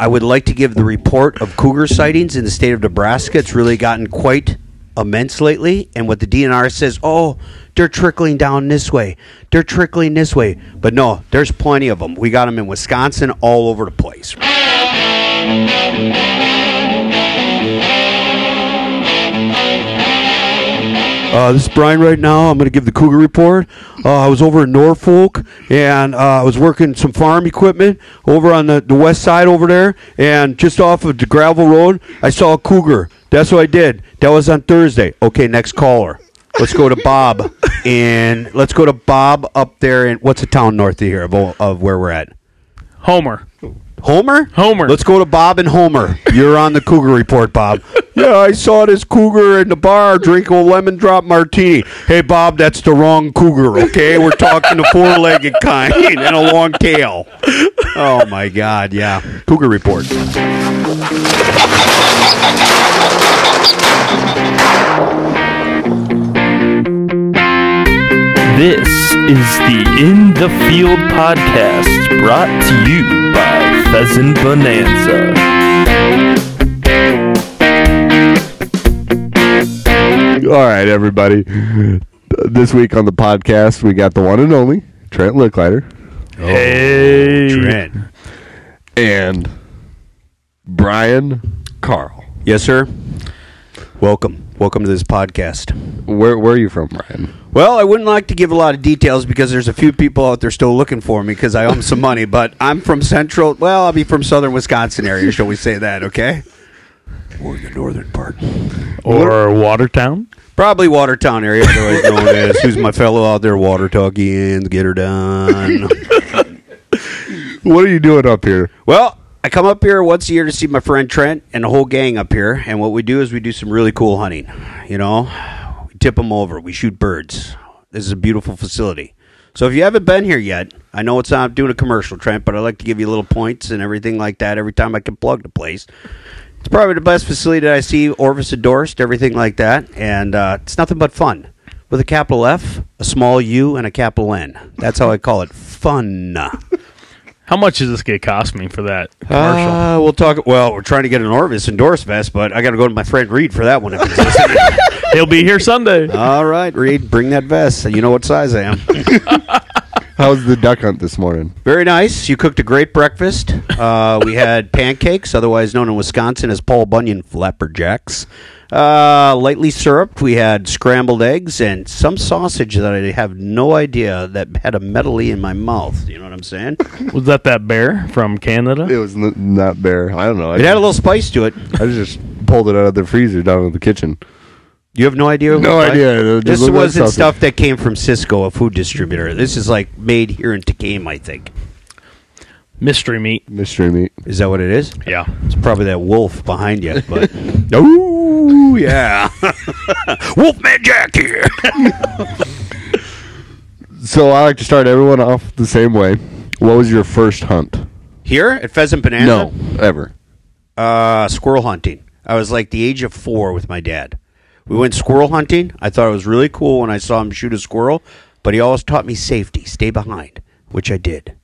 I would like to give the report of cougar sightings in the state of Nebraska. It's really gotten quite immense lately. And what the DNR says, oh, they're trickling down this way. They're trickling this way. But no, there's plenty of them. We got them in Wisconsin all over the place. Uh, this is Brian right now. I'm going to give the Cougar report. Uh, I was over in Norfolk and uh, I was working some farm equipment over on the, the west side over there. And just off of the gravel road, I saw a Cougar. That's what I did. That was on Thursday. Okay, next caller. Let's go to Bob. and let's go to Bob up there in what's the town north of here of, of where we're at? Homer. Homer? Homer. Let's go to Bob and Homer. You're on the Cougar Report, Bob. yeah, I saw this Cougar in the bar drinking a lemon drop martini. Hey, Bob, that's the wrong Cougar, okay? We're talking a four legged kind and a long tail. Oh, my God, yeah. Cougar Report. This is the In the Field podcast brought to you by Pheasant Bonanza. All right, everybody. This week on the podcast, we got the one and only Trent Licklider oh, Hey. Trent. and Brian Carl. Yes, sir. Welcome. Welcome to this podcast. Where where are you from, Brian? Well, I wouldn't like to give a lot of details because there's a few people out there still looking for me because I owe them some money. But I'm from central. Well, I'll be from southern Wisconsin area. Shall we say that? Okay. Or the northern part. Or Watertown. Probably Watertown area, otherwise known as. Who's my fellow out there? Water Talkians, get her done. What are you doing up here? well, I come up here once a year to see my friend Trent and the whole gang up here. And what we do is we do some really cool hunting. You know, we tip them over, we shoot birds. This is a beautiful facility. So if you haven't been here yet, I know it's not doing a commercial, Trent, but I like to give you little points and everything like that every time I can plug the place. It's probably the best facility that I see. Orvis endorsed, everything like that, and uh, it's nothing but fun. With a capital F, a small U, and a capital N. That's how I call it. Fun. How much does this get cost me for that commercial? Uh, we'll talk. Well, we're trying to get an Orvis endorsed vest, but I got to go to my friend Reed for that one. If listening. He'll be here Sunday. All right, Reed, bring that vest. You know what size I am. How's the duck hunt this morning? Very nice. You cooked a great breakfast. Uh, we had pancakes, otherwise known in Wisconsin as Paul Bunyan flapperjacks. Uh, lightly syruped. We had scrambled eggs and some sausage that I have no idea that had a medley in my mouth. You know what I'm saying? Was that that bear from Canada? It was n- not bear. I don't know. I It had a little spice to it. I just pulled it out of the freezer down in the kitchen. You have no idea. No what- idea. It just This wasn't sausage. stuff that came from Sysco, a food distributor. This is like made here in Tekamah, I think. Mystery meat. Mystery meat. Is that what it is? Yeah. It's probably that wolf behind you, but oh yeah, Wolfman Jack here. So I like to start everyone off the same way. What was your first hunt? Here at Pheasant Bonanza, No, ever. uh, squirrel hunting. I was like the age of four with my dad. We went squirrel hunting. I thought it was really cool when I saw him shoot a squirrel, but he always taught me safety, stay behind, which I did.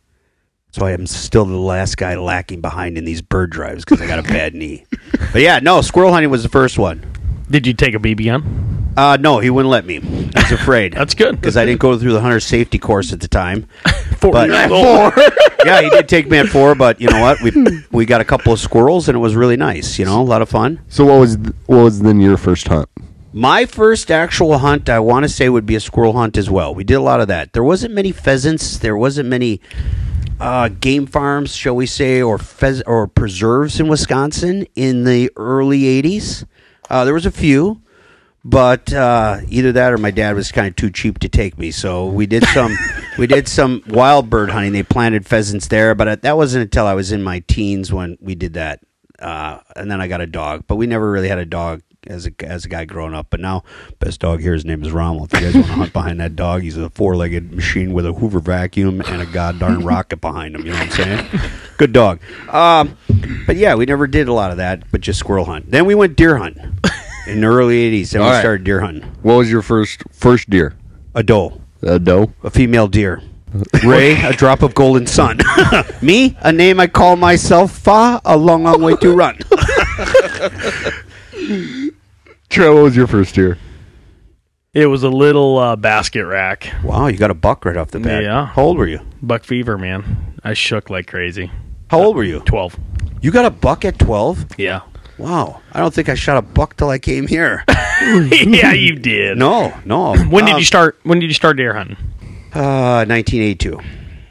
So I am still the last guy lacking behind in these bird drives because I got a bad knee. But yeah, no, squirrel hunting was the first one. Did you take a BB gun? Uh, no, he wouldn't let me. He was afraid. That's good. because I didn't go through the hunter safety course at the time. Four But- years old. yeah, he did take me at four, but you know what? We we got a couple of squirrels, and it was really nice. You know, a lot of fun. So what was what was then your first hunt? My first actual hunt, I want to say, would be a squirrel hunt as well. We did a lot of that. There wasn't many pheasants. There wasn't many uh, game farms, shall we say, or pheas- or preserves in Wisconsin in the early '80s. Uh, there was a few, but uh, either that or my dad was kind of too cheap to take me. So we did some we did some wild bird hunting. They planted pheasants there, but uh, that wasn't until I was in my teens when we did that. Uh, and then I got a dog, but we never really had a dog as a as a guy growing up. But now, best dog here, his name is Rommel. If you guys want to hunt behind that dog, he's a four legged machine with a Hoover vacuum and a goddamn rocket behind him. You know what I'm saying? Good dog. Um, but yeah, we never did a lot of that, but just squirrel hunt. Then we went deer hunt in the early '80s. Then we All right. started deer hunting. What was your first first deer? A doe, A doe. a female deer. Ray, a drop of golden sun. Me, a name I call myself. Fa, a long, long way to run. Trent, what was your first deer? It was a little uh, basket rack. wow, you got a buck right off the bat. Yeah. How old were you? Buck fever, man. I shook like crazy. How old were you? 12. You got a buck at 12? Yeah. Wow. I don't think I shot a buck till I came here. yeah, you did. No, no. When did Um, you start? When did you start deer hunting? Uh, 1982.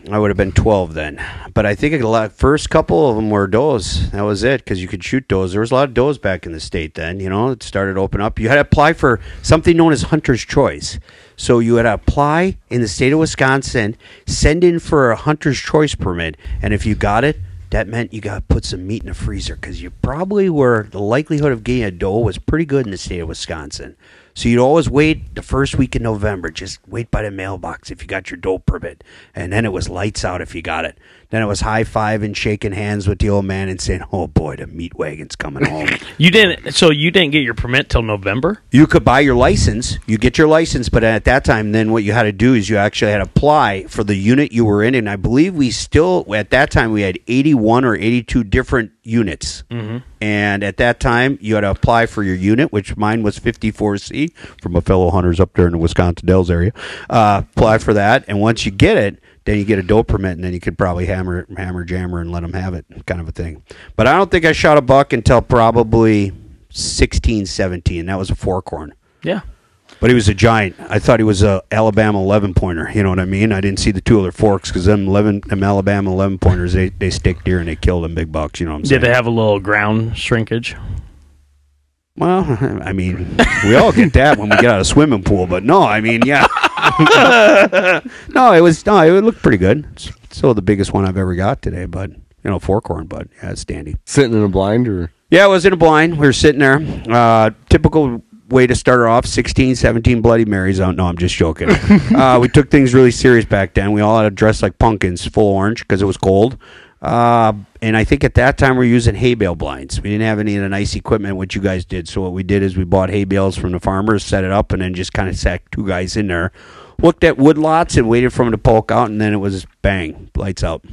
I would have been 12 then. But I think a lot, first couple of them were does. That was it because you could shoot does. There was a lot of does back in the state then. You know, it started open up. You had to apply for something known as hunter's choice. So you had to apply in the state of Wisconsin, send in for a hunter's choice permit, and if you got it, that meant you got to put some meat in the freezer because you probably were the likelihood of getting a doe was pretty good in the state of Wisconsin. So you'd always wait the first week in November. Just wait by the mailbox if you got your dope permit, and then it was lights out if you got it. Then it was high five and shaking hands with the old man and saying, "Oh boy, the meat wagon's coming home." You didn't. So you didn't get your permit till November. you could buy your license. You get your license, but at that time, then what you had to do is you actually had to apply for the unit you were in. And I believe we still, at that time, we had 81 or 82 different units. Mm-hmm. And at that time, you had to apply for your unit, which mine was 54C from a fellow hunters up there in the Wisconsin Dells area. Uh, apply for that. And once you get it, then you get a doe permit, and then you could probably hammer, hammer, jammer, and let them have it, kind of a thing. But I don't think I shot a buck until probably 16, 17. That was a fork horn. Yeah. But he was a giant. I thought he was a Alabama 11 pointer. You know what I mean? I didn't see the two other forks because them 11, them Alabama 11 pointers, they, they stick deer and they kill them big bucks. You know what I'm saying? Did they have a little ground shrinkage? Well, I mean, we all get that when we get out of swimming pool, but no, I mean, yeah. no, it was, no, it looked pretty good. It's still the biggest one I've ever got today, but, you know, fork horn, but yeah, it's dandy. Sitting in a blind or Yeah, I was in a blind. We were sitting there. Uh, typical way to start her off 16, 17 Bloody Marys. Oh, no, I'm just joking. uh, we took things really serious back then. We all had to dress like pumpkins, full orange, because it was cold. Uh, and I think at that time we were using hay bale blinds. We didn't have any of the nice equipment, which you guys did. So what we did is we bought hay bales from the farmers, set it up, and then just kind of sat two guys in there, looked at wood lots, and waited for them to poke out, and then it was bang, lights out.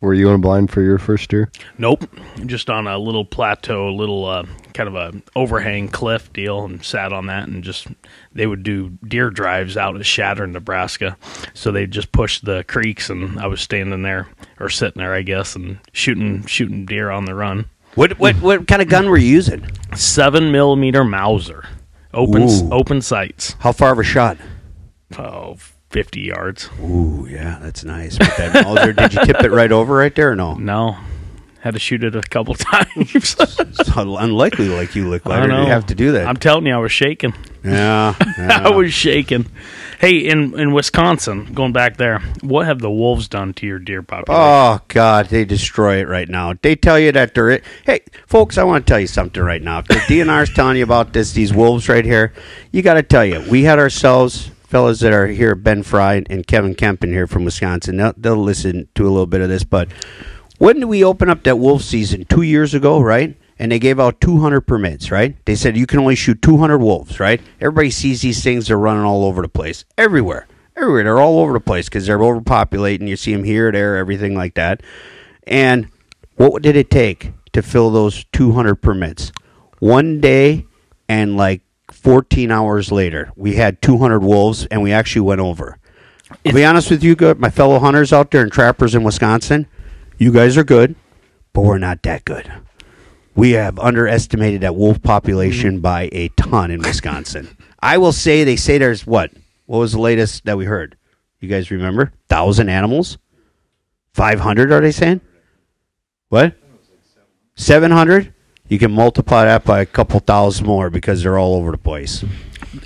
were you in a blind for your first year? Nope. Just on a little plateau, a little uh, kind of a overhang cliff deal, and sat on that, and just they would do deer drives out at Shatter, Nebraska. So they just push the creeks, and I was standing there or sitting there, I guess, and shooting shooting deer on the run. What what what kind of gun were you using? Seven millimeter Mauser, open Ooh. open sights. How far of a shot? Oh, 50 yards. Ooh, yeah, that's nice. With that Mauser, did you tip it right over right there or no? No, had to shoot it a couple times. It's unlikely like you look like you have to do that. I'm telling you, I was shaking. yeah, I was shaking. Hey, in in Wisconsin, going back there, what have the wolves done to your deer population? Oh God, they destroy it right now. They tell you that they're it. hey, folks. I want to tell you something right now. If the DNR's telling you about this, these wolves right here, you got to tell you. We had ourselves fellas that are here, Ben Fry and Kevin Kempen here from Wisconsin. They'll, they'll listen to a little bit of this, but when did we open up that wolf season? Two years ago, right? And they gave out 200 permits, right? They said you can only shoot 200 wolves, right? Everybody sees these things; they're running all over the place, everywhere, everywhere. They're all over the place because they're overpopulating. You see them here, there, everything like that. And what did it take to fill those 200 permits? One day and like 14 hours later, we had 200 wolves, and we actually went over. I'll be honest with you, good, my fellow hunters out there and trappers in Wisconsin. You guys are good, but we're not that good. We have underestimated that wolf population mm-hmm. by a ton in Wisconsin. I will say they say there's what? What was the latest that we heard? You guys remember? Thousand animals? Five hundred? Are they saying? What? Seven hundred? You can multiply that by a couple thousand more because they're all over the place.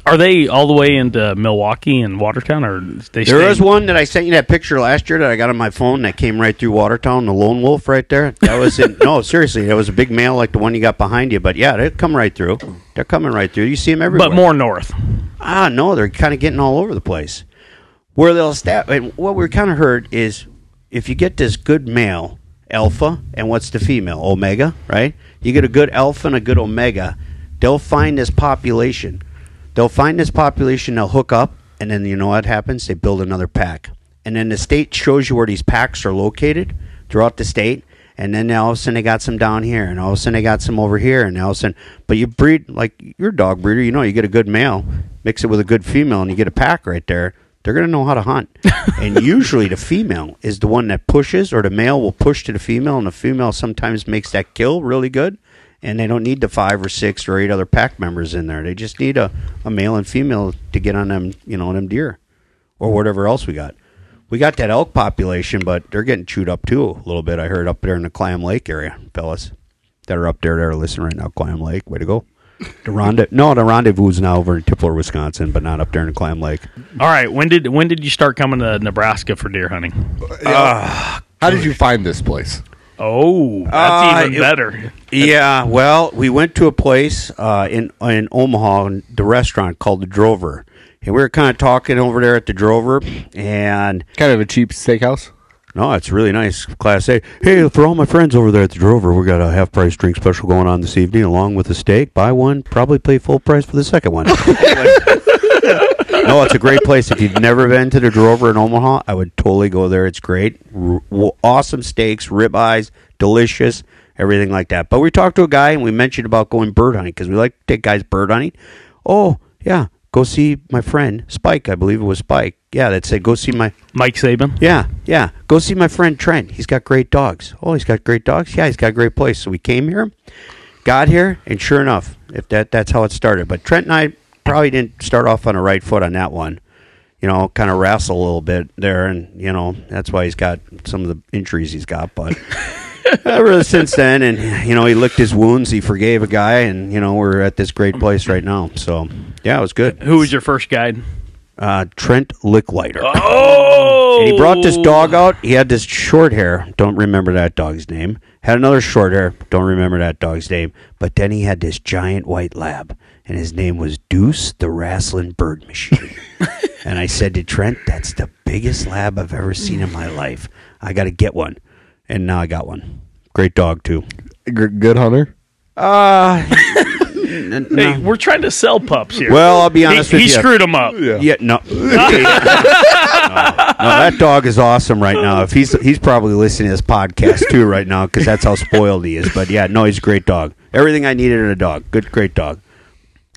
Are they all the way into Milwaukee and Watertown, or they? There was one that I sent you that picture last year that I got on my phone that came right through Watertown, the lone wolf right there. That was in, no, seriously, that was a big male like the one you got behind you. But yeah, they come right through. They're coming right through. You see them everywhere. but more north. Ah, no, they're kind of getting all over the place. Where they'll stab, and what we kind of heard is if you get this good male alpha, and what's the female omega, right? You get a good alpha and a good omega, they'll find this population. They'll find this population. They'll hook up, and then you know what happens? They build another pack, and then the state shows you where these packs are located throughout the state. And then all of a sudden they got some down here, and all of a sudden they got some over here, and all of a sudden, but you breed like you're a dog breeder, you know, you get a good male, mix it with a good female, and you get a pack right there. They're gonna know how to hunt, and usually the female is the one that pushes, or the male will push to the female, and the female sometimes makes that kill really good, and they don't need the five or six or eight other pack members in there. They just need a, a male and female to get on them, you know, on them deer, or whatever else we got. We got that elk population, but they're getting chewed up too a little bit. I heard up there in the Clam Lake area, fellas that are up there that are listening right now. Clam Lake, way to go. The rendez- no, the rendezvous is now over in Tipler, Wisconsin, but not up there in Clam Lake. All right. When did when did you start coming to Nebraska for deer hunting? How did you find this place? Oh, that's Uh, even it- better. Yeah, well, we went to a place uh, in in Omaha, the restaurant called the Drover, and we were kind of talking over there at the Drover, and Kind of a cheap steakhouse. No, it's really nice, Class A. Hey, for all my friends over there at the Drover, we got a half price drink special going on this evening, along with a steak. Buy one, probably pay full price for the second one. no, it's a great place. If you've never been to the Drover in Omaha, I would totally go there. It's great, R- awesome steaks, ribeyes, delicious, everything like that. But we talked to a guy and we mentioned about going bird hunting because we like to take guys bird hunting. Oh yeah, go see my friend Spike. I believe it was Spike. Yeah, that said go see my Mike Saban. yeah, yeah. Go see my friend Trent. He's got great dogs. Oh, he's got great dogs. Yeah, he's got a great place. So we came here, got here, and sure enough, if that that's how it started. But Trent and I probably didn't start off on the right foot on that one. You know, kind of wrestle a little bit there, and you know that's why he's got some of the injuries he's got. But ever since then, and you know, he licked his wounds. He forgave a guy, and you know, we're at this great place right now. So yeah, it was good. Who was your first guide? Uh, Trent Licklighter. Oh, And he brought this dog out. He had this short hair. Don't remember that dog's name. Had another short hair. Don't remember that dog's name. But then he had this giant white lab, and his name was Deuce the Wrestling Bird Machine. and I said to Trent, "That's the biggest lab I've ever seen in my life. I got to get one." And now I got one. Great dog too. G- good hunter. Uh, Hey, we're trying to sell pups here. well, I'll be honest he with you. screwed him up. Yeah, no. no. No, that dog is awesome right now. If he's he's probably listening to this podcast too right now because that's how spoiled he is. But yeah, no, he's a great dog. Everything I needed in a dog. Good, great dog.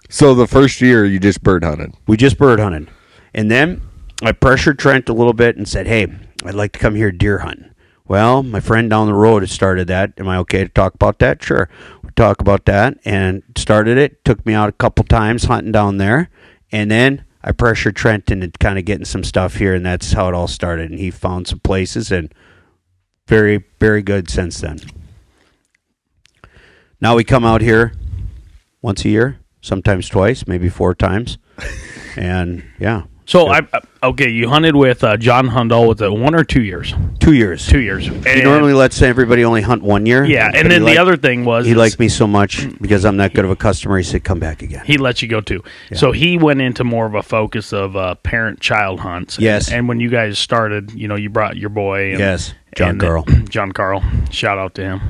So the first year you just bird hunted. We just bird hunted, and then I pressured Trent a little bit and said, "Hey, I'd like to come here deer hunting." Well, my friend down the road had started that. Am I okay to talk about that? Sure. We talk about that and started it. Took me out a couple times hunting down there, and then I pressured Trent into kind of getting some stuff here, and that's how it all started. And he found some places, and very, very good since then. Now we come out here once a year, sometimes twice, maybe four times, and yeah, So I I- okay, you hunted with uh, John Hundall with it one or two years? two years. Two years. And He And- normally lets everybody only hunt one year. yeah, and then the liked- other thing was he liked me so much because I'm that good of a customer. He said, "Come back again." he let you go too. So he went into more of a focus of uh, parent-child hunts. Yes. And, when you guys started, you know, you brought your boy. And, Yes, John and- Carl. John Carl. Shout out to him.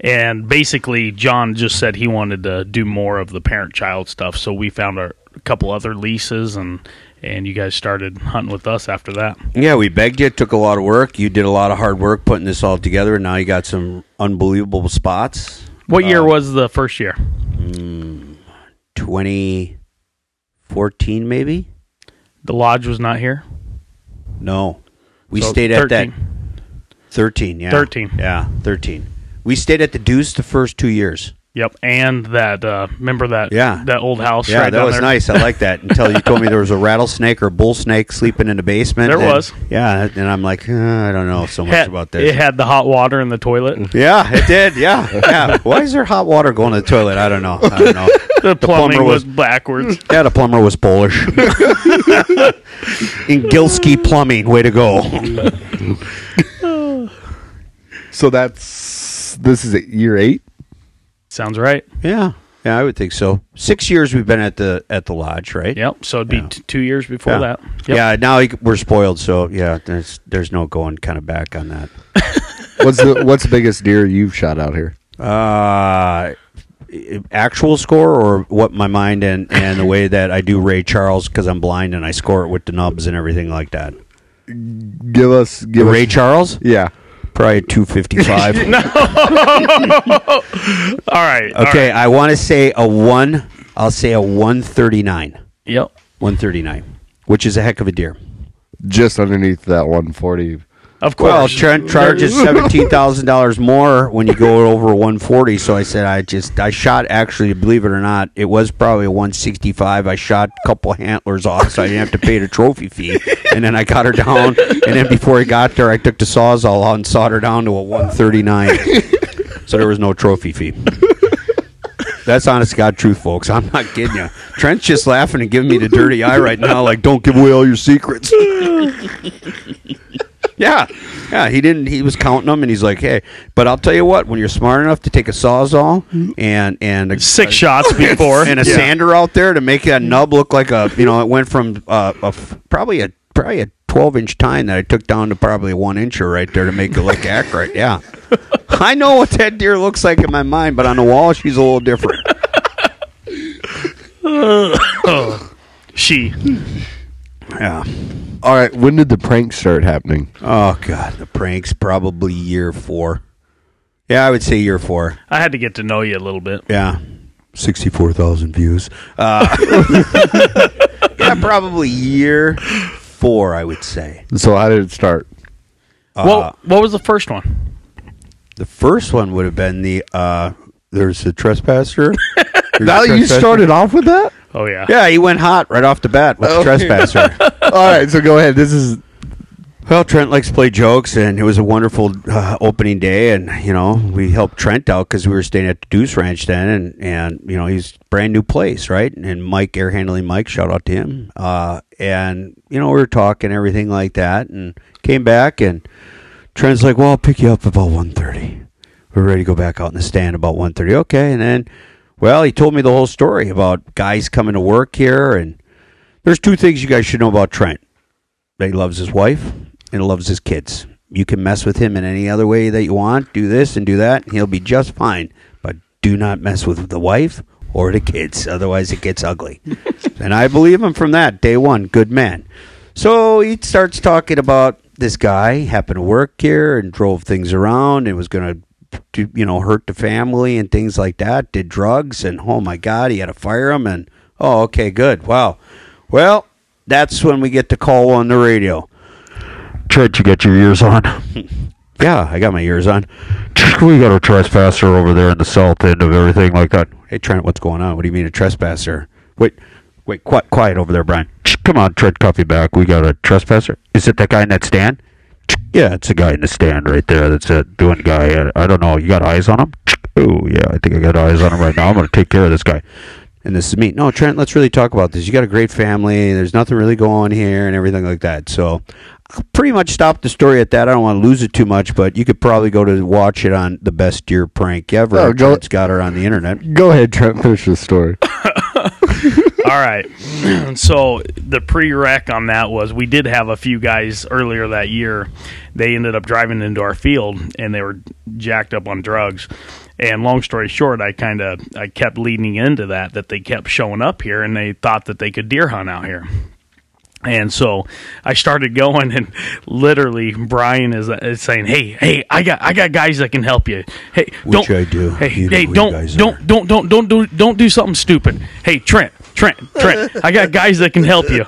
And basically, John just said he wanted to do more of the parent-child stuff. So we found a, a couple other leases, and and you guys started hunting with us after that. Yeah, we begged you. It took a lot of work. You did a lot of hard work putting this all together, and now you got some unbelievable spots. What year Uh, was the first year? 2014, maybe? The lodge was not here. No, we So stayed at that 13. 13. Yeah, 13. Yeah, 13. We stayed at the Deuce the first two years. Yep, and that uh, remember that Yeah. that old house. Yeah, right that down was there? nice. I like that until you told me there was a rattlesnake or a bull snake sleeping in the basement. There and- was. Yeah, and I'm like, uh, I don't know so much Had- about this. It had the hot water in the toilet. Yeah, it did. Yeah, yeah. Why is there hot water going to the toilet? I don't know. I don't know. The plumbing plumber was, was- backwards. Yeah, the plumber was Polish. In Gilski Plumbing, way to go. So that's this is it, year eight. Sounds right. Yeah, yeah, I would think so. Six years we've been at the at the lodge, right? Yep. So it'd be Yeah. t- two years before Yeah. that. Yep. Yeah. Now we- we're spoiled, so yeah. There's there's no going kind of back on that. What's the what's the biggest deer you've shot out here? Uh, actual score or what my mind and, and the way that I do Ray Charles because I'm blind and I score it with the nubs and everything like that. Give us give Ray us, Charles, Yeah. Probably 255. no. all right. right. all Okay, right. I want to say a one. I'll say a one thirty nine. Yep. One thirty nine, which is a heck of a deer. Just underneath that 140. Of course. Well, Trent charges seventeen thousand dollars more when you go over one forty. So I said I just I shot actually, believe it or not, it was probably a one sixty five. I shot a couple handlers off, so I didn't have to pay the trophy fee. And then I got her down, and then before I got there, I took the sawzall out and sawed her down to a one thirty nine. so there was no trophy fee. That's honest to God truth, folks. I'm not kidding you. Trent's just laughing and giving me the dirty eye right now, like, don't give away all your secrets. yeah. Yeah. He didn't, he was counting them and he's like, hey, but I'll tell you what, when you're smart enough to take a sawzall and, and a, Six shots before. and a Yeah. sander out there to make that nub look like a, you know, it went from uh, a f- probably a, probably a 12 inch tine that I took down to probably a one incher right there to make it look accurate. Yeah. I know what that deer looks like in my mind, but on the wall, she's a little different. She. Yeah. All right. When did the pranks start happening? Oh God, the pranks probably year four. Yeah, I would say year four. I had to get to know you a little bit. Yeah, sixty-four thousand views. Uh, yeah, probably year four. I would say. So how did it start? Uh, well, what was the first one? the first one would have been the uh, there's a trespasser. There's Now you started off with that? Oh yeah. Yeah, he went hot right off the bat with the trespasser. All right. So go ahead. This is Well, Trent likes to play jokes, and it was a wonderful uh, opening day. And you know, we helped Trent out because we were staying at the Deuce Ranch then, and and you know, he's brand new place, right? And Mike, air handling Mike, shout out to him. Uh, and you know, we were talking everything like that, and came back, and Trent's like, "Well, I'll pick you up about 1.30. We're ready to go back out in the stand about 1.30. Okay, and then, well, he told me the whole story about guys coming to work here, and there's two things you guys should know about Trent that he loves his wife and loves his kids. You can mess with him in any other way that you want, do this and do that, and he'll be just fine. But do not mess with the wife or the kids, otherwise it gets ugly. and I believe him from that day one. Good man. So he starts talking about this guy happened to work here and drove things around and was going to to you know hurt the family and things like that did drugs and oh my god he had to fire him and oh okay good wow well that's when we get the call on the radio Trent, you got your ears on? yeah, I got my ears on. We got a trespasser over there in the south end of everything like that. Hey, Trent, what's going on? What do you mean a trespasser? Wait, wait, quiet, quiet over there, Brian. Come on, Trent, coffee back. We got a trespasser. Is it that guy in that stand? Yeah, it's a guy in the stand right there. That's a doing guy. I, I don't know. You got eyes on him? Oh, yeah, I think I got eyes on him right now. I'm going to take care of this guy. And this is me. No, Trent, let's really talk about this. You got a great family. There's nothing really going on here and everything like that. So I'll pretty much stop the story at that. I don't want to lose it too much, but you could probably go to watch it on the best deer prank ever. Oh, go- Trent's got her on the internet. go ahead, Trent. Finish the story. All right. so the pre-rec on that was we did have a few guys earlier that year. They ended up driving into our field and they were jacked up on drugs. And long story short, I kind of I kept leading into that that they kept showing up here and they thought that they could deer hunt out here. And so I started going, and literally Brian is, is saying, "Hey, hey, I got, I got guys that can help you. Hey, Which don't, I do. Hey, hey, you don't, don't, don't, don't, don't do, don't do something stupid. Hey, Trent, Trent, Trent, I got guys that can help you."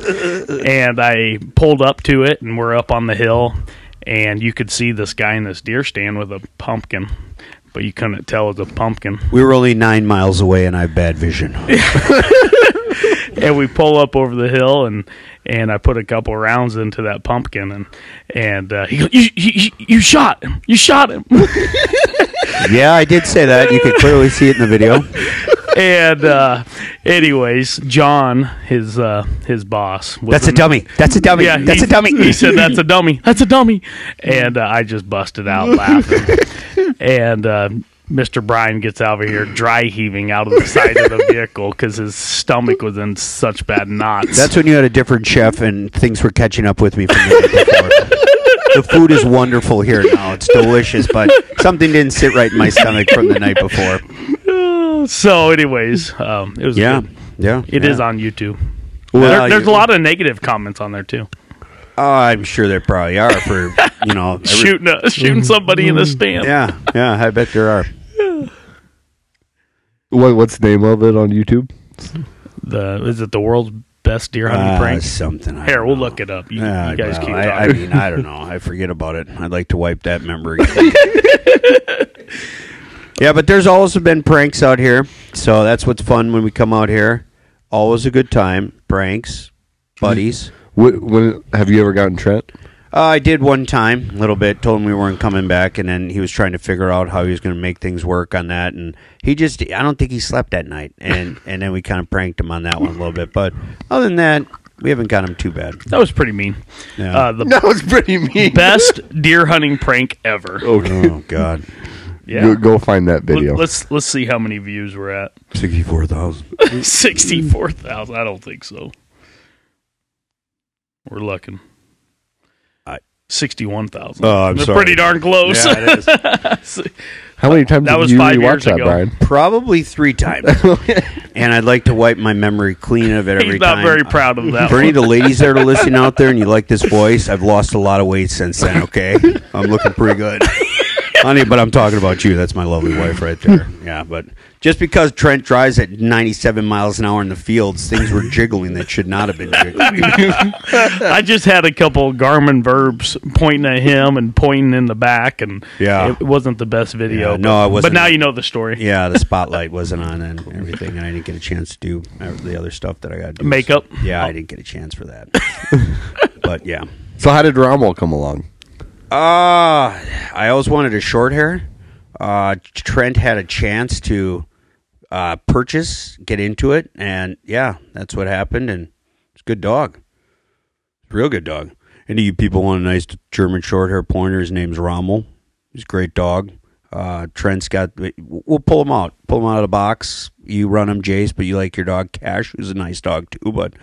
And I pulled up to it, and we're up on the hill, and you could see this guy in this deer stand with a pumpkin, but you couldn't tell it was a pumpkin. We were only nine miles away, and I have bad vision. and we pull up over the hill and and I put a couple rounds into that pumpkin and and uh, he goes, you, you, you shot him, you shot him, yeah, I did say that. You could clearly see it in the video. and uh, anyways, John, his uh, his boss, was That's a dummy. That's a dummy. Yeah, That's he, a dummy. He said, "That's a dummy. That's a dummy," and uh, I just busted out laughing. and uh, Mr. Brian gets over here, dry heaving out of the side of the vehicle because his stomach was in such bad knots. That's when you had a different chef and things were catching up with me from the night before. the food is wonderful here now. It's delicious, but something didn't sit right in my stomach from the night before. So, anyways, um, it was Yeah, good. yeah. It is yeah. on YouTube. Well, There- there's you- a lot of negative comments on there too. Oh, I'm sure there probably are for you know every- shooting uh, shooting somebody in the stand. Yeah, yeah. I bet there are. What, what's the name of it on YouTube? The is it the world's best deer hunting Uh, prank? something. I Here, we'll know. look it up. You, Yeah, you guys well, keep I, I mean, I don't know. I forget about it. I'd like to wipe that memory. Yeah, but there's also been pranks out here, so that's what's fun when we come out here. Always a good time. Pranks, buddies. Wh- when, have you ever gotten Trent? Uh, I did one time, a little bit. Told him we weren't coming back, and then he was trying to figure out how he was going to make things work on that. And he just—I don't think he slept that night. And and then we kind of pranked him on that one a little bit. But other than that, we haven't got him too bad. That was pretty mean. Yeah. Uh, the That was pretty mean. best deer hunting prank ever. Okay. oh God, Yeah. Go, go find that video. Let, us let's see how many views we're at. sixty-four thousand. Sixty four thousand. I don't think so. We're looking. I- Sixty one thousand. Oh, I'm They're sorry. pretty darn close. Yeah, it is. How many times That did was you five rewatch years that, ago. Brian? Probably three times. Oh, and I'd like to wipe my memory clean of it every He's not time. very proud of that. For any of the ladies that are listening out there and you like this voice, I've lost a lot of weight since then, okay? I'm looking pretty good. Honey, but I'm talking about you. That's my lovely wife right there. Yeah, but just because Trent drives at 97 miles an hour in the fields, things were jiggling that should not have been jiggling. I just had a couple Garmin verbs pointing at him and pointing in the back, and Yeah. it wasn't the best video. Yeah, but, no, I wasn't. But now you know the story. Yeah, the spotlight wasn't on and everything, and I didn't get a chance to do the other stuff that I got to do. Makeup? Yeah, I didn't get a chance for that. but yeah. So how did Rommel come along? Uh, I always wanted a short hair. Uh, Trent had a chance to uh, purchase, get into it, and yeah, that's what happened. And it's a good dog, real good dog. Any of you people want a nice German short hair pointer? His name's Rommel. He's a great dog. Uh, Trent's got. We'll pull him out. Pull him out of the box. You run him, Jace, but you like your dog Cash, who's a nice dog too. But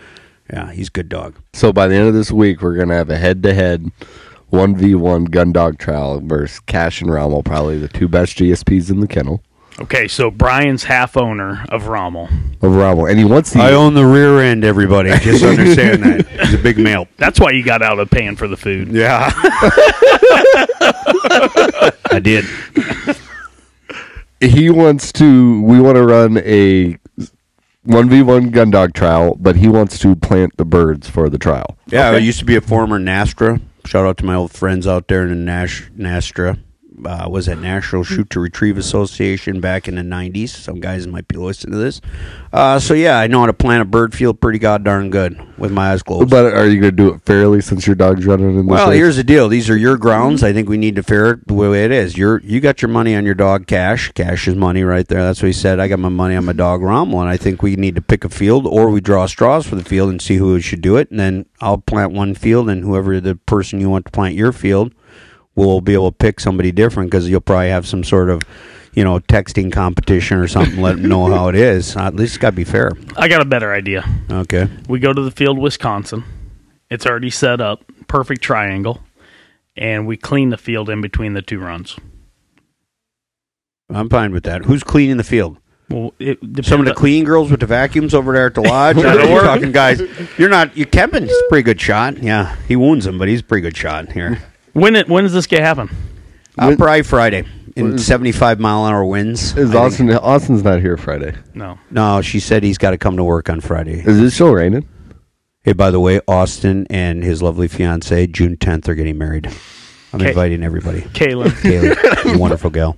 yeah, he's a good dog. So by the end of this week, we're gonna have a head to head 1v1 gun dog trial versus Cash and Rommel, probably the two best GSPs in the kennel. Okay, so Brian's half owner of Rommel. Of Rommel. And he wants the. I own the rear end, everybody. Just understand that. He's a big male. That's why you got out of paying for the food. Yeah. I did. He wants to. We want to run a 1v1 gun dog trial, but he wants to plant the birds for the trial. Yeah, Okay. it used to be a former NASTRA Shout out to my old friends out there in Nash, NASTRA. Uh, was at National Shoot to Retrieve Association back in the 90s. Some guys might be listening to this. Uh, so, yeah, I know how to plant a bird field pretty goddamn good with my eyes closed. But are you going to do it fairly since your dog's running in this Well, race? here's the deal. These are your grounds. I think we need to fair it the way it is. You're you got your money on your dog Cash. Cash is money right there. That's what he said. I got my money on my dog Rommel, and I think we need to pick a field, or we draw straws for the field and see who should do it, and then I'll plant one field, and whoever the person you want to plant your field will be able to pick somebody different because you'll probably have some sort of you know texting competition or something. let them know how it is. At least it's got to be fair. I got a better idea. Okay. We go to the field, Wisconsin. It's already set up, perfect triangle, and we clean the field in between the two runs. I'm fine with that. Who's cleaning the field? Well, it Some of the clean girls with the vacuums over there at the lodge. You're talking guys. You're not. You Kevin's a pretty good shot. Yeah, he wounds him, but he's a pretty good shot here. When it, when does this get happen? Uh, When- probably Friday in When- 75 mile an hour winds. Is I think. Austin? Austin's not here Friday. No. No, she said he's got to come to work on Friday. Is it still raining? Hey, by the way, Austin and his lovely fiance June 10th are getting married. I'm Okay. inviting everybody. Kaylin. Kaylee, you wonderful gal.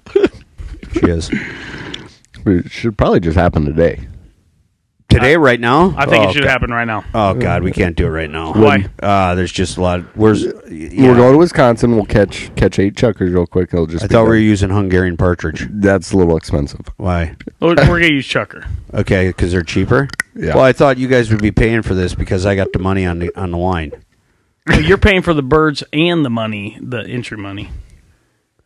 She is It should probably just happen today. Today, right now. I think oh, it should God. happen right now. Oh God, we can't do it right now. Why? Uh, there's just a lot. Of, where's? yeah. We're going to Wisconsin. We'll catch catch eight chukars real quick. It'll just. I be thought we were done. using Hungarian partridge. That's a little expensive. Why? We're, we're going to use chukar. Okay, because they're cheaper. Yeah. Well, I thought you guys would be paying for this because I got the money on the on the wine. Well, You're paying for the birds and the money, the entry money.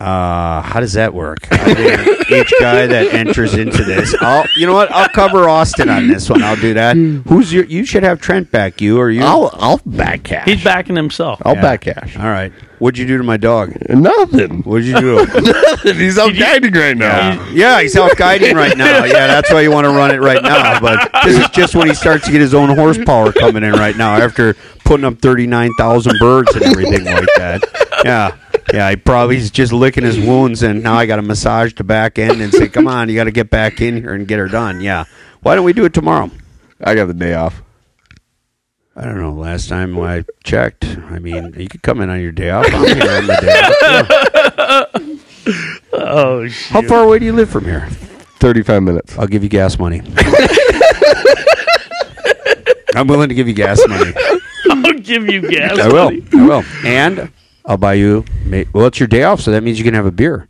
Uh, how does that work? I think each guy that enters into this, I'll, you know what? I'll cover Austin on this one. I'll do that. Who's your? You should have Trent back. You or you? I'll I'll back cash. He's backing himself. I'll Yeah. back cash. All right. What'd you do to my dog? Nothing. What'd you do? Nothing. He's out guiding right now. yeah, he's out guiding right now. Yeah, that's why you want to run it right now. But this is just when he starts to get his own horsepower coming in right now after putting up 39,000 birds and everything like that. Yeah. Yeah, he probably he's just licking his wounds, and now I got to massage the back end and say, "Come on, you got to get back in here and get her done." Yeah, why don't we do it tomorrow? I got the day off. I don't know. Last time I checked, I mean, you could come in on your day off. I'm here on my day off. Yeah. Oh, shit. How far away do you live from here? Thirty-five minutes. I'll give you gas money. I'm willing to give you gas money. I'll give you gas. I will. money. I will. And I'll buy you. Well, it's your day off, so that means you can have a beer.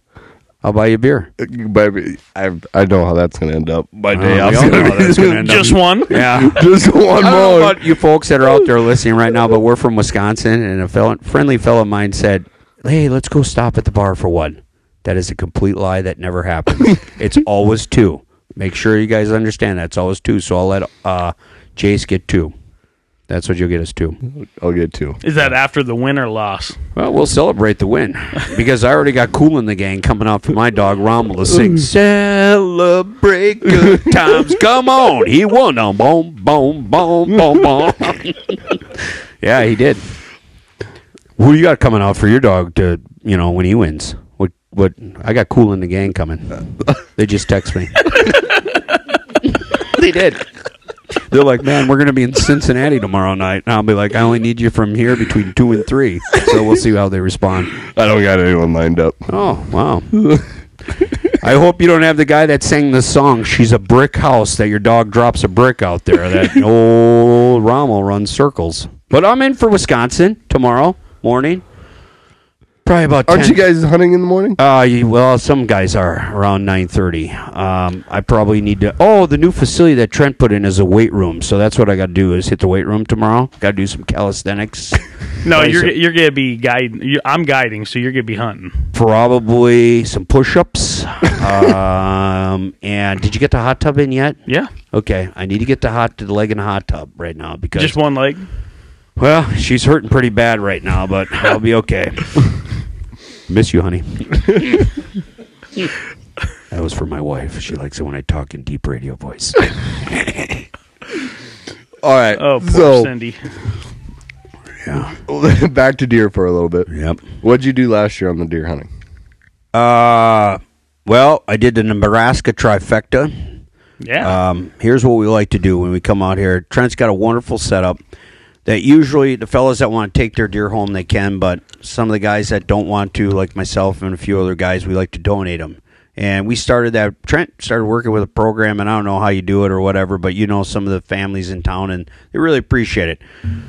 I'll buy you a beer. But I I know how that's gonna end up. My day Oh, off. we all know how that's gonna end up. Just one. Yeah. Just one I don't know more. about you folks that are out there listening right now, but we're from Wisconsin, and a fellow, friendly fellow of mine said, "Hey, let's go stop at the bar for one." That is a complete lie. That never happens. it's always two. Make sure you guys understand that it's always two. So I'll let uh, Jace get two. That's what you'll get us two. I'll get two. Is that after the win or loss? Well, we'll celebrate the win because I already got Kool and the Gang coming out for my dog Romulus to sing. Celebrate good times. Come on, he won. Um, boom, boom, boom, boom, boom. yeah, he did. Who you got coming out for your dog to you know when he wins? What what? I got Kool and the Gang coming. They just text me. they did. They're like, man, we're going to be in Cincinnati tomorrow night. And I'll be like, I only need you from here between two and three. So we'll see how they respond. I don't got anyone lined up. Oh, wow. I hope you don't have the guy that sang the song, She's a Brick House, that your dog drops a brick out there. That old Rommel runs circles. But I'm in for Wisconsin tomorrow morning. Probably about 10. Aren't you guys hunting in the morning? Uh, you- well, some guys are around nine thirty. Um, I probably need to. Oh, the new facility that Trent put in is a weight room, so that's what I got to do is hit the weight room tomorrow. Got to do some calisthenics. No, Right, you're so- you're gonna be guiding. You, I'm guiding, so you're gonna be hunting. probably some push-ups. um, and did you get the hot tub in yet? Yeah, Okay, I need to get the hot the leg in the hot tub right now because just one leg. well, she's hurting pretty bad right now, but I'll be okay. Miss you, honey. that was for my wife. She likes it when I talk in deep radio voice. All right. Oh, poor so Cindy. yeah. back to deer for a little bit. Yep. What'd you do last year on the deer hunting? Uh, well, I did the Nebraska trifecta. Yeah. Um, here's what we like to do when we come out here. Trent's got a wonderful setup that usually the fellas that want to take their deer home they can, but some of the guys that don't want to, like myself and a few other guys, we like to donate them. And we started that. Trent started working with a program, and I don't know how you do it or whatever, but you know some of the families in town, and they really appreciate it.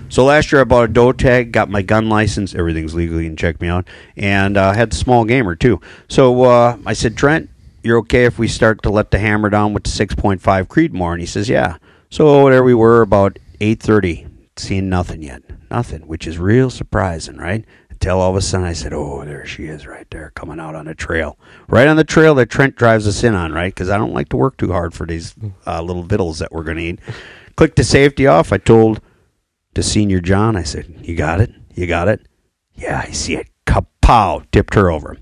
So last year I bought a doe tag, got my gun license, everything's legally, you can check me out, and uh, had the small gamer too. So uh, I said, Trent, you're okay if we start to let the hammer down with the 6.5 Creedmoor? And he says, yeah. So there we were about 8.30, seeing nothing yet. Nothing, which is real surprising, right? Until all of a sudden I said, oh, there she is right there coming out on the trail. Right on the trail that Trent drives us in on, right? Because I don't like to work too hard for these uh, little vittles that we're going to eat. Click the safety off. I told to Senior John, I said, you got it? You got it? Yeah, I see it. Kapow! Tipped her over.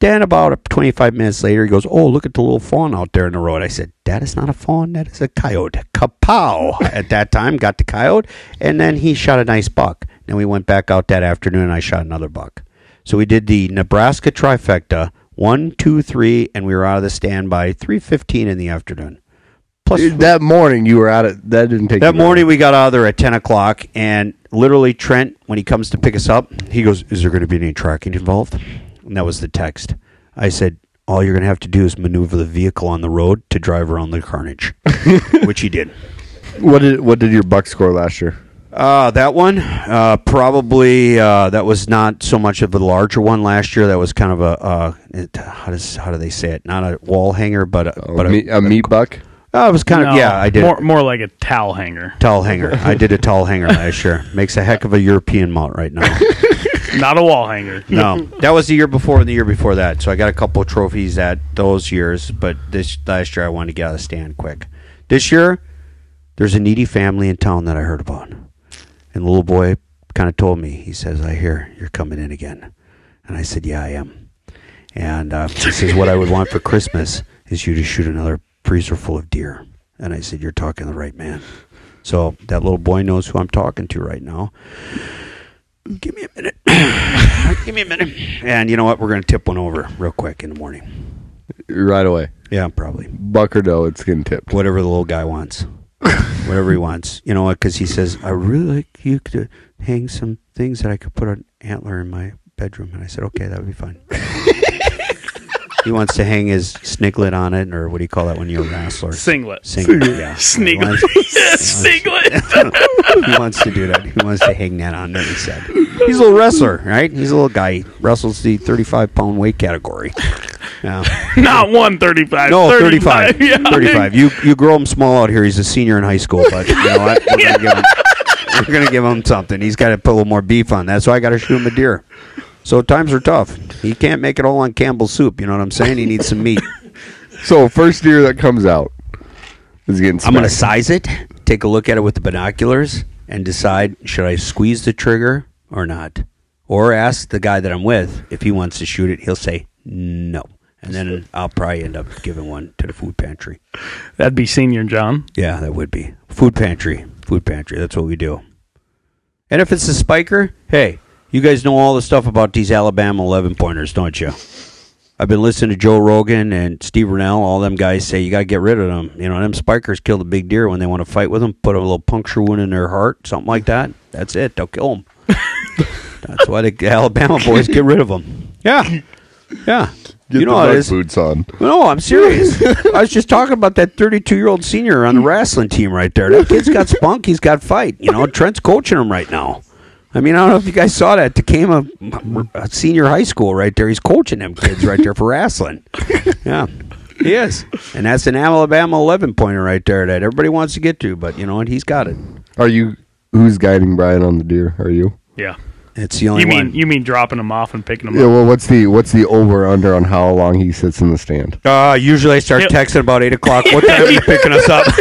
Then about 25 minutes later, he goes, "Oh, look at the little fawn out there in the road." I said, "That is not a fawn. That is a coyote." Kapow! At that time, got the coyote, and then he shot a nice buck. Then we went back out that afternoon, and I shot another buck. So we did the Nebraska trifecta: one, two, three, and we were out of the stand by 3:15 in the afternoon. Plus, that morning you were out at that didn't take that you long. morning we got out of there at 10 o'clock, and literally Trent, when he comes to pick us up, he goes, "Is there going to be any tracking involved?" And that was the text. I said, "All you're going to have to do is maneuver the vehicle on the road to drive around the carnage," which he did. What did what did your buck score last year? Uh, that one, uh, probably uh, that was not so much of a larger one last year. That was kind of a uh, it, how does how do they say it? Not a wall hanger, but a, Oh, but a, meat, a meat buck. Oh, it was kind of yeah. I did more more like a towel hanger. towel hanger. I did a towel hanger last year. Makes a heck of a European mount right now. Not a wall hanger. No, that was the year before and the year before that. So I got a couple of trophies at those years. But this last year, I wanted to get out of the stand quick. This year, there's a needy family in town that I heard about, and the little boy kind of told me. He says, "I hear you're coming in again," and I said, "Yeah, I am." And uh, he says, "What I would want for Christmas is you to shoot another freezer full of deer." And I said, "You're talking to the right man." So that little boy knows who I'm talking to right now. Give me a minute. Give me a minute. And you know what? We're going to tip one over real quick in the morning. Right away. Yeah, probably. Buck or doe, it's getting tipped. Whatever the little guy wants. Whatever he wants. You know what? Because he says, I really like you to hang some things that I could put an antler in my bedroom. And I said, okay, that would be fine. he wants to hang his sniglet on it, or what do you call that when you're a wrestler? Singlet. Singlet, yeah. Sniglet. He wants- Singlet. he wants to do that. He wants to hang that on there. He said, "He's a little wrestler, right? He's a little guy. He wrestles the 35 pound weight category. Yeah. Not 135. No, 35. 35. Yeah. 35. You you grow him small out here. He's a senior in high school, but you know what? We're gonna give him, we're gonna give him something. He's got to put a little more beef on that. So I got to shoot him a deer. So times are tough. He can't make it all on Campbell's soup. You know what I'm saying? He needs some meat. So first deer that comes out is getting. I'm going to size it, take a look at it with the binoculars, and decide should I squeeze the trigger or not. Or ask the guy that I'm with if he wants to shoot it. He'll say no. And then I'll probably end up giving one to the food pantry. That'd be Senior John. Yeah, that would be. Food pantry. Food pantry. That's what we do. And if it's a spiker, hey, you guys know all the stuff about these Alabama 11 pointers, don't you? I've been listening to Joe Rogan and Steve Rinella. All them guys say you got to get rid of them. You know, them spikers kill the big deer when they want to fight with them. Put a little puncture wound in their heart, something like that. That's it. They'll kill them. That's why the Alabama boys get rid of them. Yeah, yeah. Get you know the how it duck is. boots on. No, I'm serious. I was just talking about that 32 year old senior on the wrestling team right there. That kid's got spunk. He's got fight. You know, Trent's coaching him right now. I mean, I don't know if you guys saw that. Tekamah, a senior high school right there. He's coaching them kids right there for wrestling. Yeah, he is. And that's an Alabama 11 pointer right there that everybody wants to get to. But you know what? He's got it. Are you? Who's guiding Brian on the deer? Are you? Yeah. It's the only You mean one. you mean dropping them off and picking them Yeah. up? Yeah, well, what's the what's the over under on how long he sits in the stand? uh, usually I start Yep. texting about 8 o'clock. What time are you picking us up?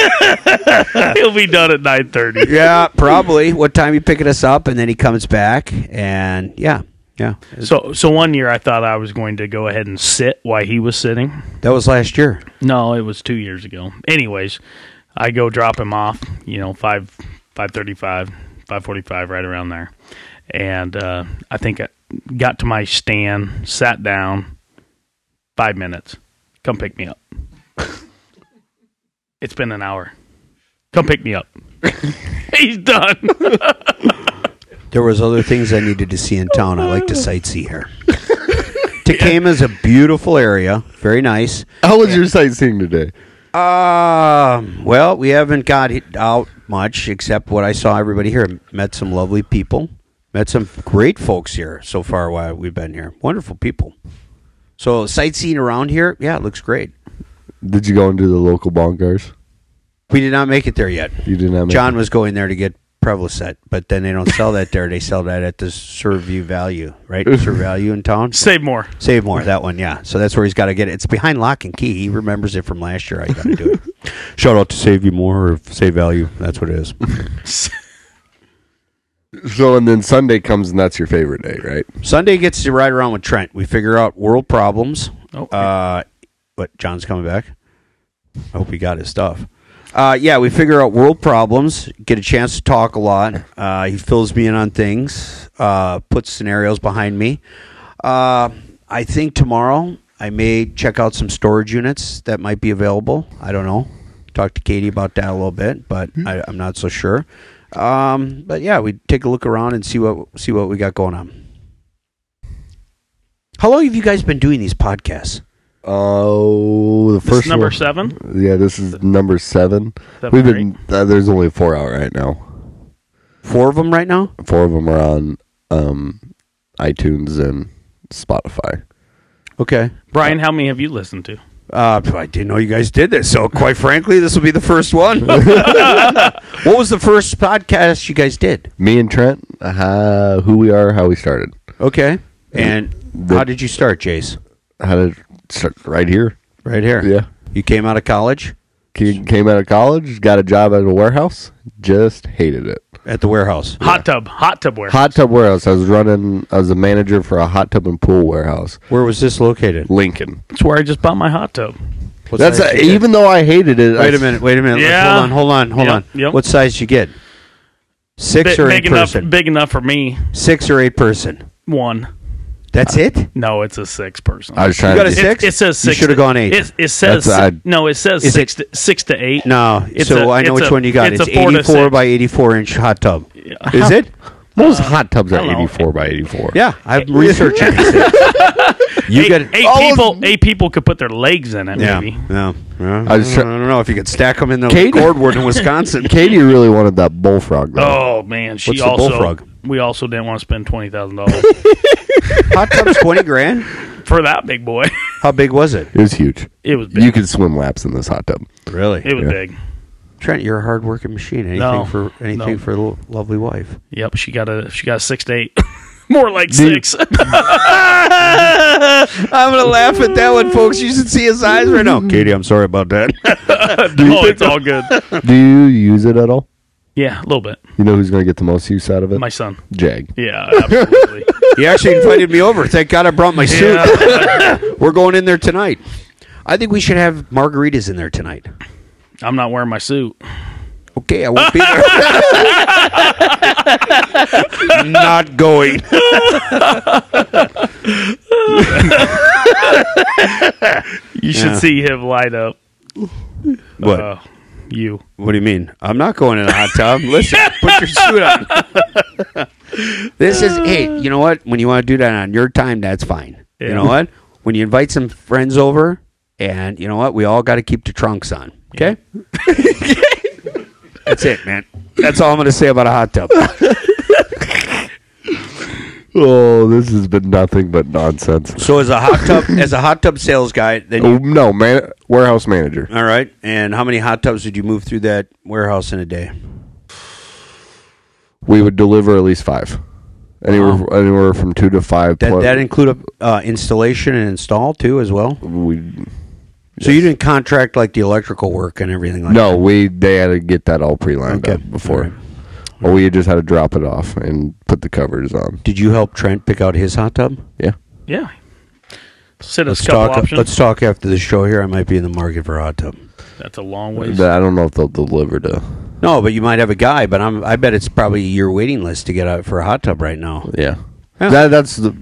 He'll be done at 9:30. yeah, probably. What time you picking us up? And then he comes back, and yeah, yeah. So so one year I thought I was going to go ahead and sit while he was sitting. That was last year. No, it was two years ago. Anyways, I go drop him off. You know, five five thirty five, five forty five, right around there. And uh, I think I got to my stand, sat down. Five minutes. Come pick me up. It's been an hour. Come pick me up. He's done. There was other things I needed to see in town. I like to sightsee here. Tekamah is a beautiful area, very nice. How was your sightseeing today? Um, well, we haven't got it out much except what I saw everybody here. Met some lovely people. Met some great folks here so far while we've been here. Wonderful people. So sightseeing around here, yeah, it looks great. Did you go into the local Bomgaars? We did not make it there yet. You didn't have John was going there to get Prevlicet, but then they don't sell that there. They sell that at the Servue Value, right? Serve Value in town. Save more. Save more, that one, yeah. So that's where he's got to get it. It's behind lock and key. He remembers it from last year. I got to do it. Shout out to Save You More or Save Value. That's what it is. So and then Sunday comes and that's your favorite day, right? Sunday gets to ride around with Trent. We figure out world problems. Oh, Uh, but John's coming back. I hope he got his stuff. Uh, yeah, we figure out world problems. Get a chance to talk a lot. Uh, he fills me in on things. Uh, puts scenarios behind me. Uh, I think tomorrow I may check out some storage units that might be available. I don't know. Talk to Katie about that a little bit, but I, I'm not so sure. Um, but yeah, we take a look around and see what see what we got going on. How long have you guys been doing these podcasts? Oh, the first is number one- seven. Yeah, this is number seven. Seven We've or been uh, there's only four out right now. Four of them right now. Four of them are on um, iTunes and Spotify. Okay. Brian, how many have you listened to? Uh, I didn't know you guys did this. So, quite frankly, this will be the first one. what was the first podcast you guys did? Me and Trent, uh, who we are, how we started. Okay. And The- how did you start, Jace? How to start right here. Right here. Yeah. You came out of college Ca- Came out of college, got a job at a warehouse, just hated it. at the warehouse. Hot tub, hot tub warehouse. Hot tub warehouse. I was running. I was a manager for a hot tub and pool warehouse. Where was this located? Lincoln. That's where I just bought my hot tub. What That's size a, you get? even though I hated it. Wait I- a minute. Wait a minute. Yeah. Hold on. Hold on. Hold Yep, on. yep. What size you get? Six Bi- or big eight enough, person. big enough for me. Six or eight person. One. That's uh, it. No, it's a six person. I was You trying got to. a It- six. It, says You six. should have gone eight. It, it says That's- I- no. It says Is six to, six to eight. no. It's so a- I know it's which a- one you got. it's It's, a four to 84 six. by 84 inch hot tub. Is it? Most hot tubs are know. 84 by 84. Yeah, I'm researching this. you eight, get eight people. Eight people could put their legs in it. Yeah, Maybe. yeah. yeah. I was I try- don't know if you could stack them in the Katie- cordwood in Wisconsin. Katie really wanted that bullfrog though. Oh man, she What's the also. bullfrog? We also didn't want to spend twenty thousand dollars hot tub's 20 grand. for that big boy. How big was it? It was huge. It was big. You could swim laps in this hot tub. Really? it was Yeah. big. Trent, you're a hard working machine. Anything No, for anything no. for a lo- lovely wife. Yep, she got a she got a six to eight. More like Dude. six. I'm gonna laugh at that one, folks. You should see his eyes right now. Katie, I'm sorry about that. oh, it's all good. Do you use it at all? Yeah, a little bit. You know who's going to get the most use out of it? My son. Jag. Yeah, absolutely. he actually invited me over. Thank God I brought my suit. yeah. We're going in there tonight. I think we should have margaritas in there tonight. I'm not wearing my suit. Okay, I won't be there. Not going. You should Yeah. see him light up. What? Uh, you. What do you mean? I'm not going in a hot tub. Listen, put your suit on. this is hey, you know what? When you want to do that on your time, that's fine. You know what? When you invite some friends over, and you know what? We all got to keep the trunks on. Okay. that's it, man. That's all I'm going to say about a hot tub. Oh, this has been nothing but nonsense. So as a hot tub, as a hot tub sales guy, then Oh, you, no, man. Warehouse manager. all right. And how many hot tubs did you move through that warehouse in a day? We would deliver at least five. Anywhere, anywhere from two to five. That plus- that include a, uh, installation and install too, as well. we, So you didn't contract like the electrical work and everything like that. no, we they had to get that all pre-lined Okay. up before. All right. Or we just had to drop it off and put the covers on. Did you help Trent pick out his hot tub? Yeah. Yeah. Sit us Let's couple talk. options. Let's talk after the show here. I might be in the market for a hot tub. That's a long ways. But I don't know if they'll deliver to. No, but you might have a guy. But I'm. I bet it's probably your waiting list to get out for a hot tub right now. Yeah. Yeah. That, that's the.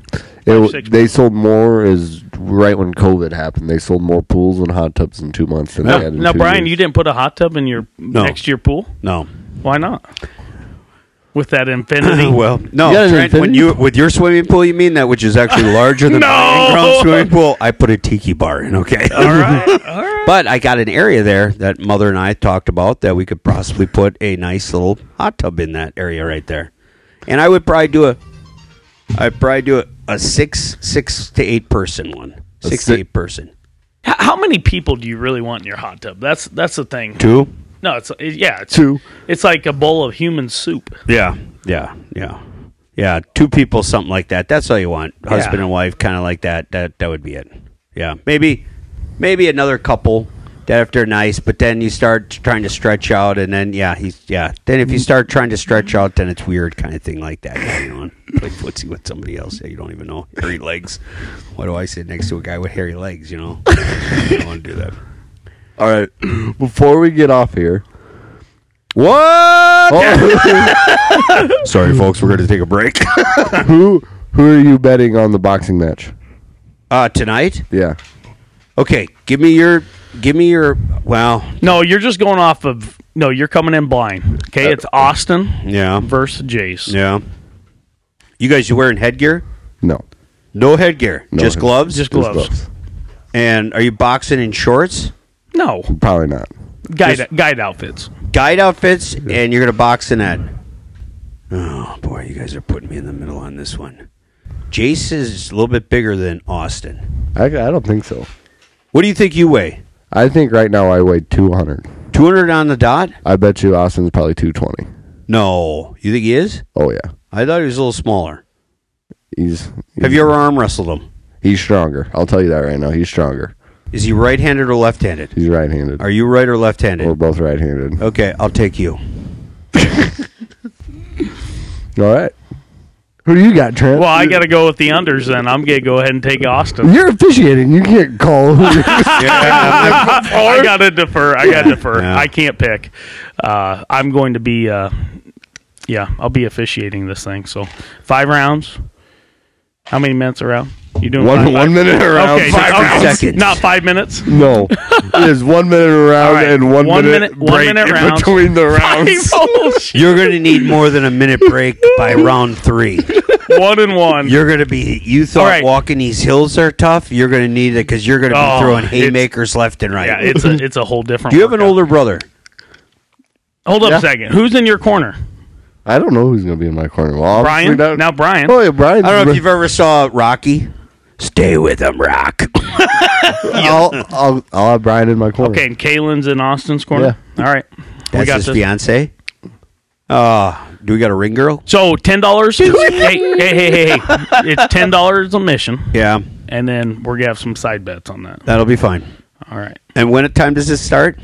It, six they sold more is right when COVID happened. They sold more pools and hot tubs in two months than Now, they had in now two Brian, years. you didn't put a hot tub in your No. next to your pool. No. Why not? With that infinity. well, no. You got an Trent, when infinity? you with your swimming pool, you mean that which is actually larger than No! my in-ground swimming pool? I put a tiki bar in. Okay. all right. All right. But I got an area there that mother and I talked about that we could possibly put a nice little hot tub in that area right there. And I would probably do a I'd probably do a, a six six to eight person one. A Six si- to eight person. H- How many people do you really want in your hot tub? That's that's the thing. Two? No, it's it- yeah, it's, Two. It's like a bowl of human soup. Yeah. Yeah. Yeah. Yeah. Two people, something like that. That's all you want. Husband Yeah. and wife, kinda like that. That that would be it. Yeah. Maybe maybe another couple that if they're nice, but then you start trying to stretch out and then yeah, he's yeah. Then if you start trying to stretch out then it's weird kind of thing like that. Yeah, you know, play footsie with somebody else that you don't even know. Hairy legs. Why do I sit next to a guy with hairy legs, you know? I don't want to do that. All right. Before we get off here, What? oh, Sorry folks, we're gonna take a break. who who are you betting on the boxing match? Uh tonight? Yeah. Okay, give me your give me your well, No, you're just going off of no. You're coming in blind. Okay, it's Austin yeah. versus Jace. Yeah. You guys you wearing headgear? No. No headgear, No just head- gloves. Just Just gloves. and are you boxing in shorts, No Probably not. guide Just- guide outfits. guide outfits, and you're gonna box in that? Oh boy, you guys are putting me in the middle on this one. Jace is a little bit bigger than Austin. I, I don't think so. What do you think you weigh? I think right now I weigh 200. 200 on the dot? I bet you Austin's probably 220. No. You think he is? Oh yeah, I thought he was a little smaller. he's, he's Have you ever arm wrestled him? He's stronger. I'll tell you that right now. He's stronger. Is he right-handed or left-handed? He's right-handed. Are you right or left-handed? We're both right-handed. Okay, I'll take you. All right. Who do you got, Trent? Well, I got to go with the unders then. I'm going to go ahead and take Austin. You're officiating. You can't call. who you- I got to defer. I got to defer. Yeah. I can't pick. Uh, I'm going to be, uh, yeah, I'll be officiating this thing. So five rounds. How many minutes around? You doing one five, one minute around. Okay, five okay. rounds. seconds. Not five minutes. No, it is one minute around All right, and one, one minute, minute- one break minute in rounds. between the rounds. Shit. You're going to need more than a minute break by round three. one and one. You're going to be. You thought All right. walking these hills are tough. You're going to need it because you're going to be Oh, throwing haymakers left and right. yeah, it's a it's a whole different. Do you have an older brother? Hold up Yeah. a second. Who's in your corner? I don't know who's going to be in my corner. Well, Brian. find Now Brian. Oh yeah, Brian. I don't know if you've ever saw Rocky. Stay with them, Rock. I'll, I'll I'll have Brian in my corner. Okay, and Kaylin's in Austin's corner. All right, we got his this. fiance. Uh, do we got a ring girl? So ten dollars. hey, hey, hey, hey, hey! It's ten dollars a mission, Yeah, and then we're gonna have some side bets on that. that'll be fine. All right. And when time does this start?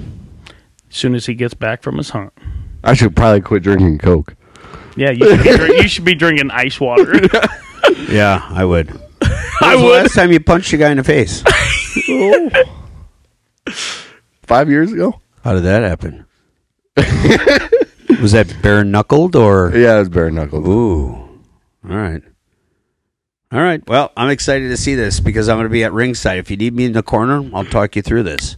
As soon as he gets back from his hunt. I should probably quit drinking Coke. Yeah, you should be, drink, you should be drinking ice water. Yeah, I would. I When was the would. last time you punched a guy in the face? Five years ago. How did that happen? was that bare knuckled or? Yeah, it was bare knuckled. Ooh, all right, all right. Well, I'm excited to see this because I'm going to be at ringside. If you need me in the corner, I'll talk you through this.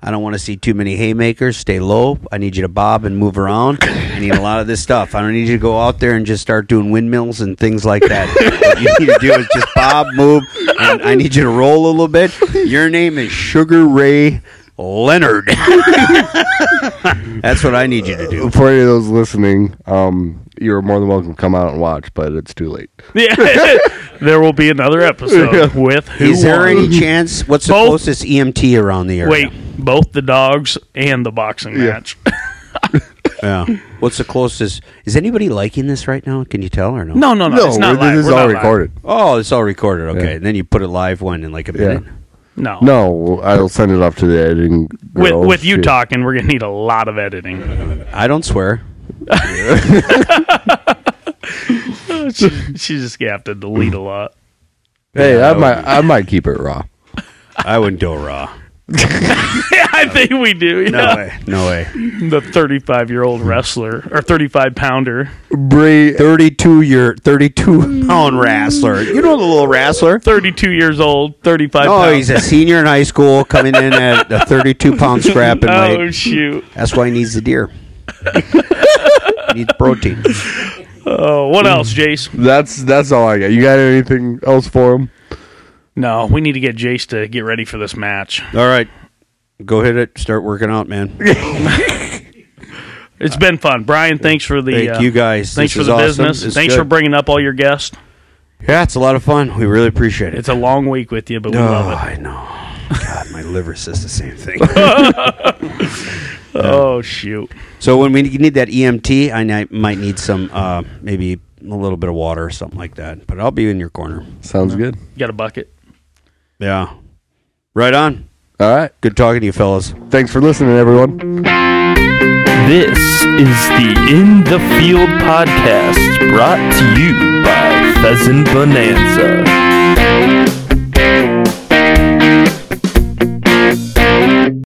I don't want to see too many haymakers. Stay low. I need you to bob and move around. I need a lot of this stuff. I don't need you to go out there and just start doing windmills and things like that. what you need to do is just bob, move, and I need you to roll a little bit. Your name is Sugar Ray Leonard. That's what I need you to do. For any of those listening, um, you're more than welcome to come out and watch, but it's too late. yeah, there will be another episode with who Is there won. any chance? What's the closest EMT around the area? Wait, both the dogs and the boxing Yeah. match. Yeah. What's the closest? Is anybody liking this right now? Can you tell or no? No, no, no. No, it's not this is We're all not live. recorded. Oh, it's all recorded. Okay. Yeah. And then you put it live when in like a minute. No. No, I'll send it off to the editing. With, girls. with you She- talking, we're gonna need a lot of editing. I don't swear. she, she's just gonna have to delete a lot. Hey, Yeah, I that might, I might keep it raw. I wouldn't do raw. Yeah, I think we do. No way. No way. The 35 year old wrestler or 35 pounder, Bree, 32 year 32 pound wrestler. You know the little wrestler? 32 years old, 35. Oh, pounds. he's a senior in high school coming in at a 32 pound scrap and Oh weight. shoot! That's why he needs the deer. he needs protein. Oh, what mm. else, Jace? that's that's all I got. You got anything else for him? No, we need to get Jace to get ready for this match. All right. Go hit it. Start working out, man. It's been fun, Brian. Thanks for the. Thank uh, you guys. Thanks This for the awesome. business. It's Thanks good. for bringing up all your guests. Yeah, it's a lot of fun. We really appreciate it. It's a long week with you, but we oh, love it. I know. God, my liver says the same thing. Oh shoot! so when we need that EMT, I might need some, uh, maybe a little bit of water or something like that. But I'll be in your corner. Sounds good. You got a bucket? Yeah. Right on. All right. Good talking to you, fellas. Thanks for listening, everyone. This is the In the Field podcast brought to you by Pheasant Bonanza.